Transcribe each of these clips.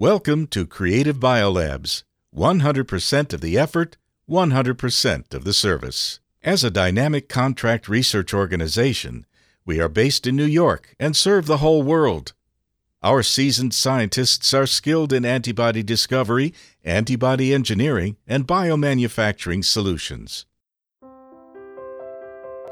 Welcome to Creative Biolabs 100% of the effort, 100% of the service. As a dynamic contract research organization, we are based in New York and serve the whole world. Our seasoned scientists are skilled in antibody discovery, antibody engineering, and biomanufacturing solutions.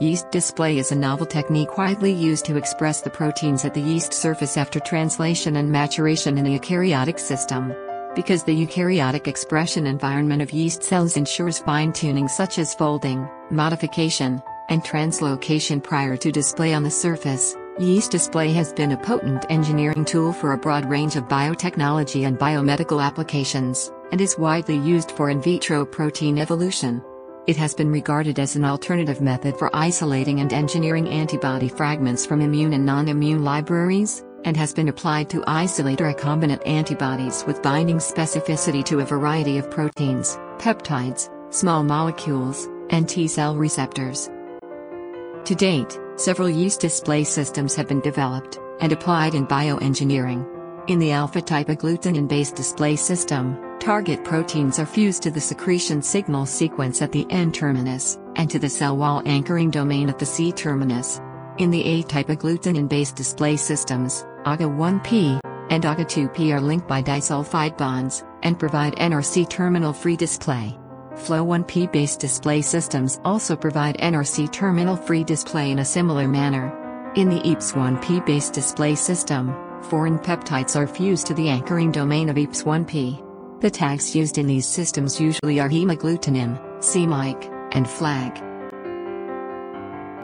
Yeast display is a novel technique widely used to express the proteins at the yeast surface after translation and maturation in the eukaryotic system. Because the eukaryotic expression environment of yeast cells ensures fine tuning such as folding, modification, and translocation prior to display on the surface, yeast display has been a potent engineering tool for a broad range of biotechnology and biomedical applications, and is widely used for in vitro protein evolution. It has been regarded as an alternative method for isolating and engineering antibody fragments from immune and non-immune libraries, and has been applied to isolate recombinant antibodies with binding specificity to a variety of proteins, peptides, small molecules, and T-cell receptors. To date, several yeast display systems have been developed and applied in bioengineering. In the alpha-type agglutinin-based display system, Target proteins are fused to the secretion signal sequence at the N-terminus, and to the cell wall anchoring domain at the C-terminus. In the A-type agglutinin-based display systems, AGA1P and AGA2P are linked by disulfide bonds, and provide NRC terminal free display. Flow1P based display systems also provide NRC terminal free display in a similar manner. In the EPS1P based display system, foreign peptides are fused to the anchoring domain of EPS1P. The tags used in these systems usually are hemagglutinin, CMYC, and FLAG.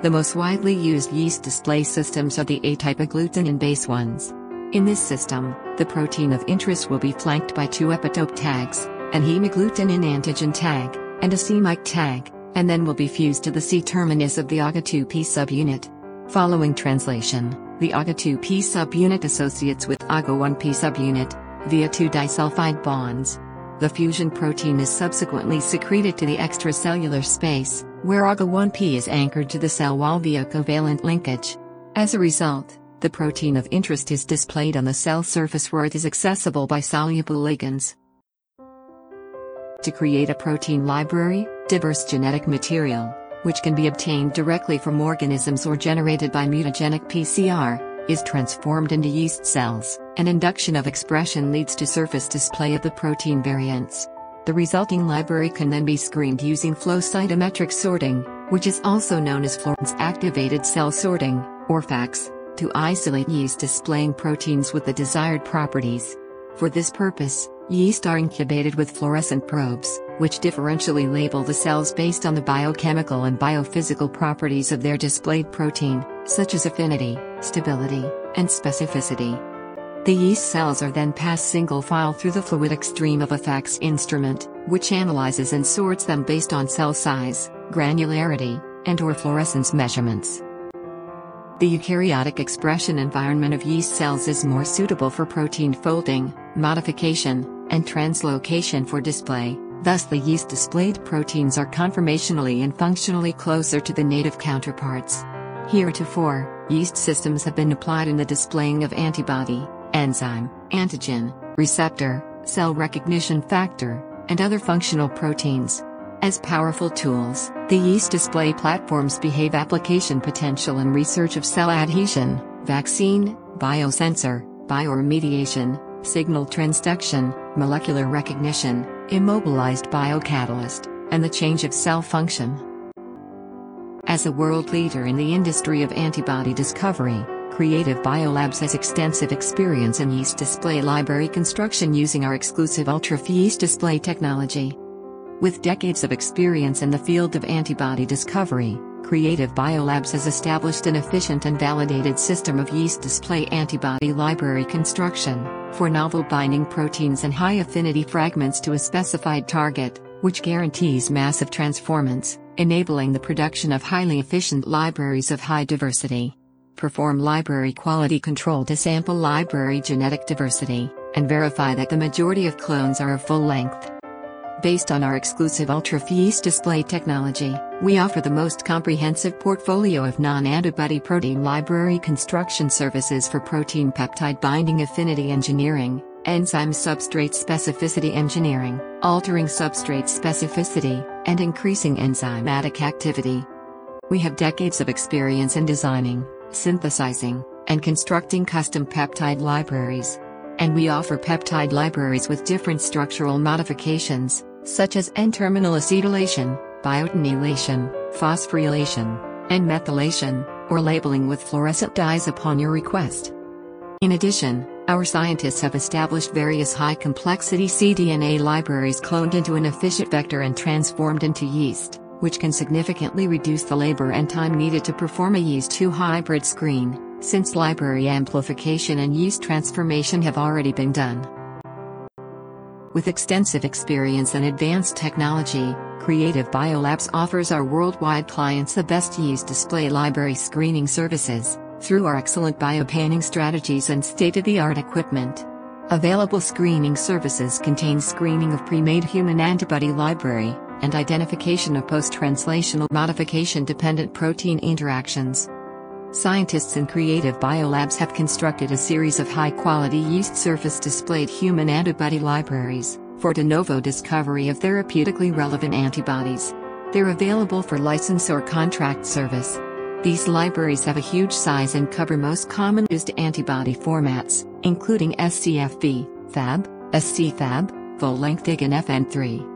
The most widely used yeast display systems are the A-type agglutinin base ones. In this system, the protein of interest will be flanked by two epitope tags, an hemagglutinin antigen tag, and a CMYC tag, and then will be fused to the C-terminus of the AGA2P subunit. Following translation, the AGA2P subunit associates with AGA1P subunit, via two disulfide bonds. The fusion protein is subsequently secreted to the extracellular space, where AGA1P is anchored to the cell wall via covalent linkage. As a result, the protein of interest is displayed on the cell surface where it is accessible by soluble ligands. To create a protein library, diverse genetic material, which can be obtained directly from organisms or generated by mutagenic PCR, is transformed into yeast cells, and induction of expression leads to surface display of the protein variants. The resulting library can then be screened using flow cytometric sorting, which is also known as fluorescence activated cell sorting, or FACS, to isolate yeast displaying proteins with the desired properties. For this purpose, yeast are incubated with fluorescent probes, which differentially label the cells based on the biochemical and biophysical properties of their displayed protein, such as affinity, stability, and specificity. The yeast cells are then passed single file through the fluidic stream of a FACS instrument, which analyzes and sorts them based on cell size, granularity, and or fluorescence measurements. The eukaryotic expression environment of yeast cells is more suitable for protein folding, modification, and translocation for display, thus the yeast displayed proteins are conformationally and functionally closer to the native counterparts. Heretofore, yeast systems have been applied in the displaying of antibody, enzyme, antigen, receptor, cell recognition factor, and other functional proteins. As powerful tools, the yeast display platforms behave application potential in research of cell adhesion, vaccine, biosensor, bioremediation, signal transduction, molecular recognition, immobilized biocatalyst, and the change of cell function. As a world leader in the industry of antibody discovery, Creative Biolabs has extensive experience in yeast display library construction using our exclusive UltraF yeast display technology. With decades of experience in the field of antibody discovery, Creative Biolabs has established an efficient and validated system of yeast display antibody library construction for novel binding proteins and high affinity fragments to a specified target, which guarantees massive transformance enabling the production of highly efficient libraries of high diversity. Perform library quality control to sample library genetic diversity, and verify that the majority of clones are of full length. Based on our exclusive UltraF yeast display technology, we offer the most comprehensive portfolio of non-antibody protein library construction services for protein peptide binding affinity engineering, enzyme substrate specificity engineering, altering substrate specificity, and increasing enzymatic activity. We have decades of experience in designing, synthesizing, and constructing custom peptide libraries. And we offer peptide libraries with different structural modifications, such as N-terminal acetylation, biotinylation, phosphorylation, and methylation, or labeling with fluorescent dyes upon your request. In addition, our scientists have established various high-complexity cDNA libraries cloned into an efficient vector and transformed into yeast, which can significantly reduce the labor and time needed to perform a yeast 2 hybrid screen, since library amplification and yeast transformation have already been done. With extensive experience and advanced technology, Creative Biolabs offers our worldwide clients the best yeast display library screening services, through our excellent biopanning strategies and state-of-the-art equipment. Available screening services contain screening of pre-made human antibody library, and identification of post-translational modification-dependent protein interactions. Scientists in Creative Biolabs have constructed a series of high-quality yeast surface displayed human antibody libraries, for de novo discovery of therapeutically relevant antibodies. They're available for license or contract service. These libraries have a huge size and cover most common used antibody formats, including scFv, Fab, scFab, full-length IG and FN3.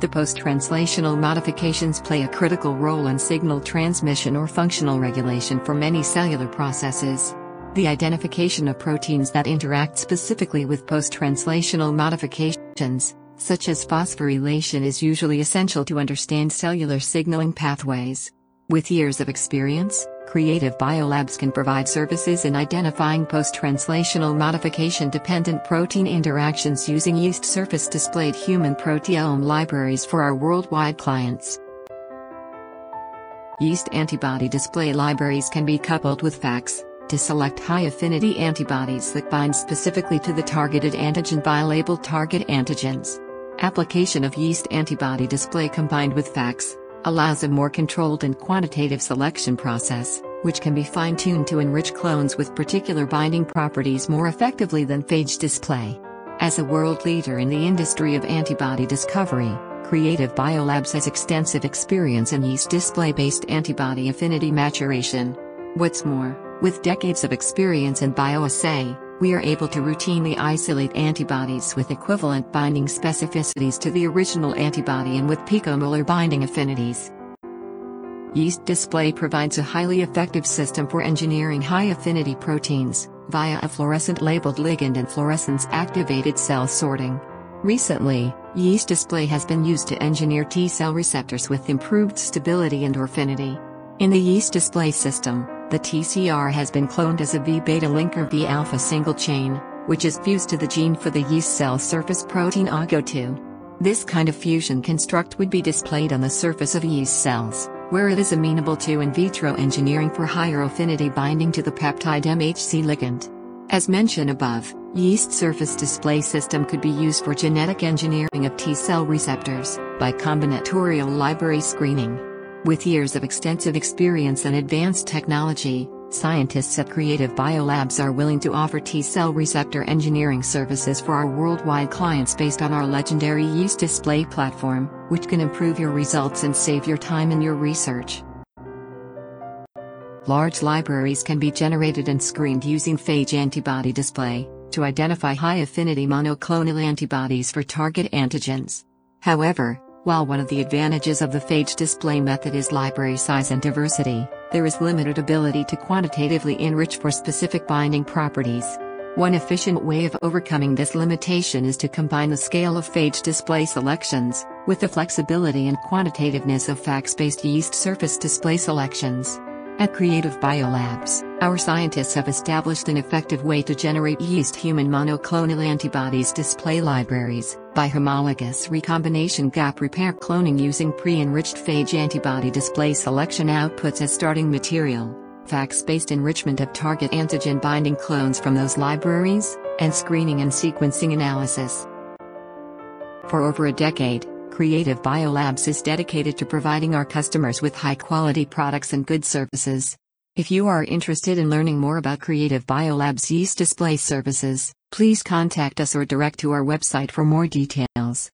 The post-translational modifications play a critical role in signal transmission or functional regulation for many cellular processes. The identification of proteins that interact specifically with post-translational modifications, such as phosphorylation is usually essential to understand cellular signaling pathways. With years of experience, Creative Biolabs can provide services in identifying post-translational modification-dependent protein interactions using yeast surface-displayed human proteome libraries for our worldwide clients. Yeast antibody display libraries can be coupled with FACS to select high-affinity antibodies that bind specifically to the targeted antigen by labeled target antigens. Application of yeast antibody display combined with FACS allows a more controlled and quantitative selection process, which can be fine-tuned to enrich clones with particular binding properties more effectively than phage display. As a world leader in the industry of antibody discovery, Creative Biolabs has extensive experience in yeast display-based antibody affinity maturation. What's more, with decades of experience in bioassay, we are able to routinely isolate antibodies with equivalent binding specificities to the original antibody and with picomolar binding affinities. Yeast display provides a highly effective system for engineering high-affinity proteins, via a fluorescent labeled ligand and fluorescence activated cell sorting. Recently, yeast display has been used to engineer T cell receptors with improved stability and affinity. In the yeast display system, the TCR has been cloned as a V beta linker V alpha single chain, which is fused to the gene for the yeast cell surface protein AGO2. This kind of fusion construct would be displayed on the surface of yeast cells, where it is amenable to in vitro engineering for higher affinity binding to the peptide MHC ligand. As mentioned above, yeast surface display system could be used for genetic engineering of T cell receptors by combinatorial library screening. With years of extensive experience and advanced technology, scientists at Creative Biolabs are willing to offer T cell receptor engineering services for our worldwide clients based on our legendary yeast display platform, which can improve your results and save your time in your research. Large libraries can be generated and screened using phage antibody display to identify high affinity monoclonal antibodies for target antigens. However, while one of the advantages of the phage display method is library size and diversity, there is limited ability to quantitatively enrich for specific binding properties. One efficient way of overcoming this limitation is to combine the scale of phage display selections with the flexibility and quantitativeness of FACS-based yeast surface display selections. At Creative Biolabs, our scientists have established an effective way to generate yeast human monoclonal antibodies display libraries by homologous recombination gap repair cloning using pre-enriched phage antibody display selection outputs as starting material, FACS-based enrichment of target antigen binding clones from those libraries, and screening and sequencing analysis. For over a decade, Creative Biolabs is dedicated to providing our customers with high quality products and good services. If you are interested in learning more about Creative Biolabs yeast display services, Please contact us or direct to our website for more details.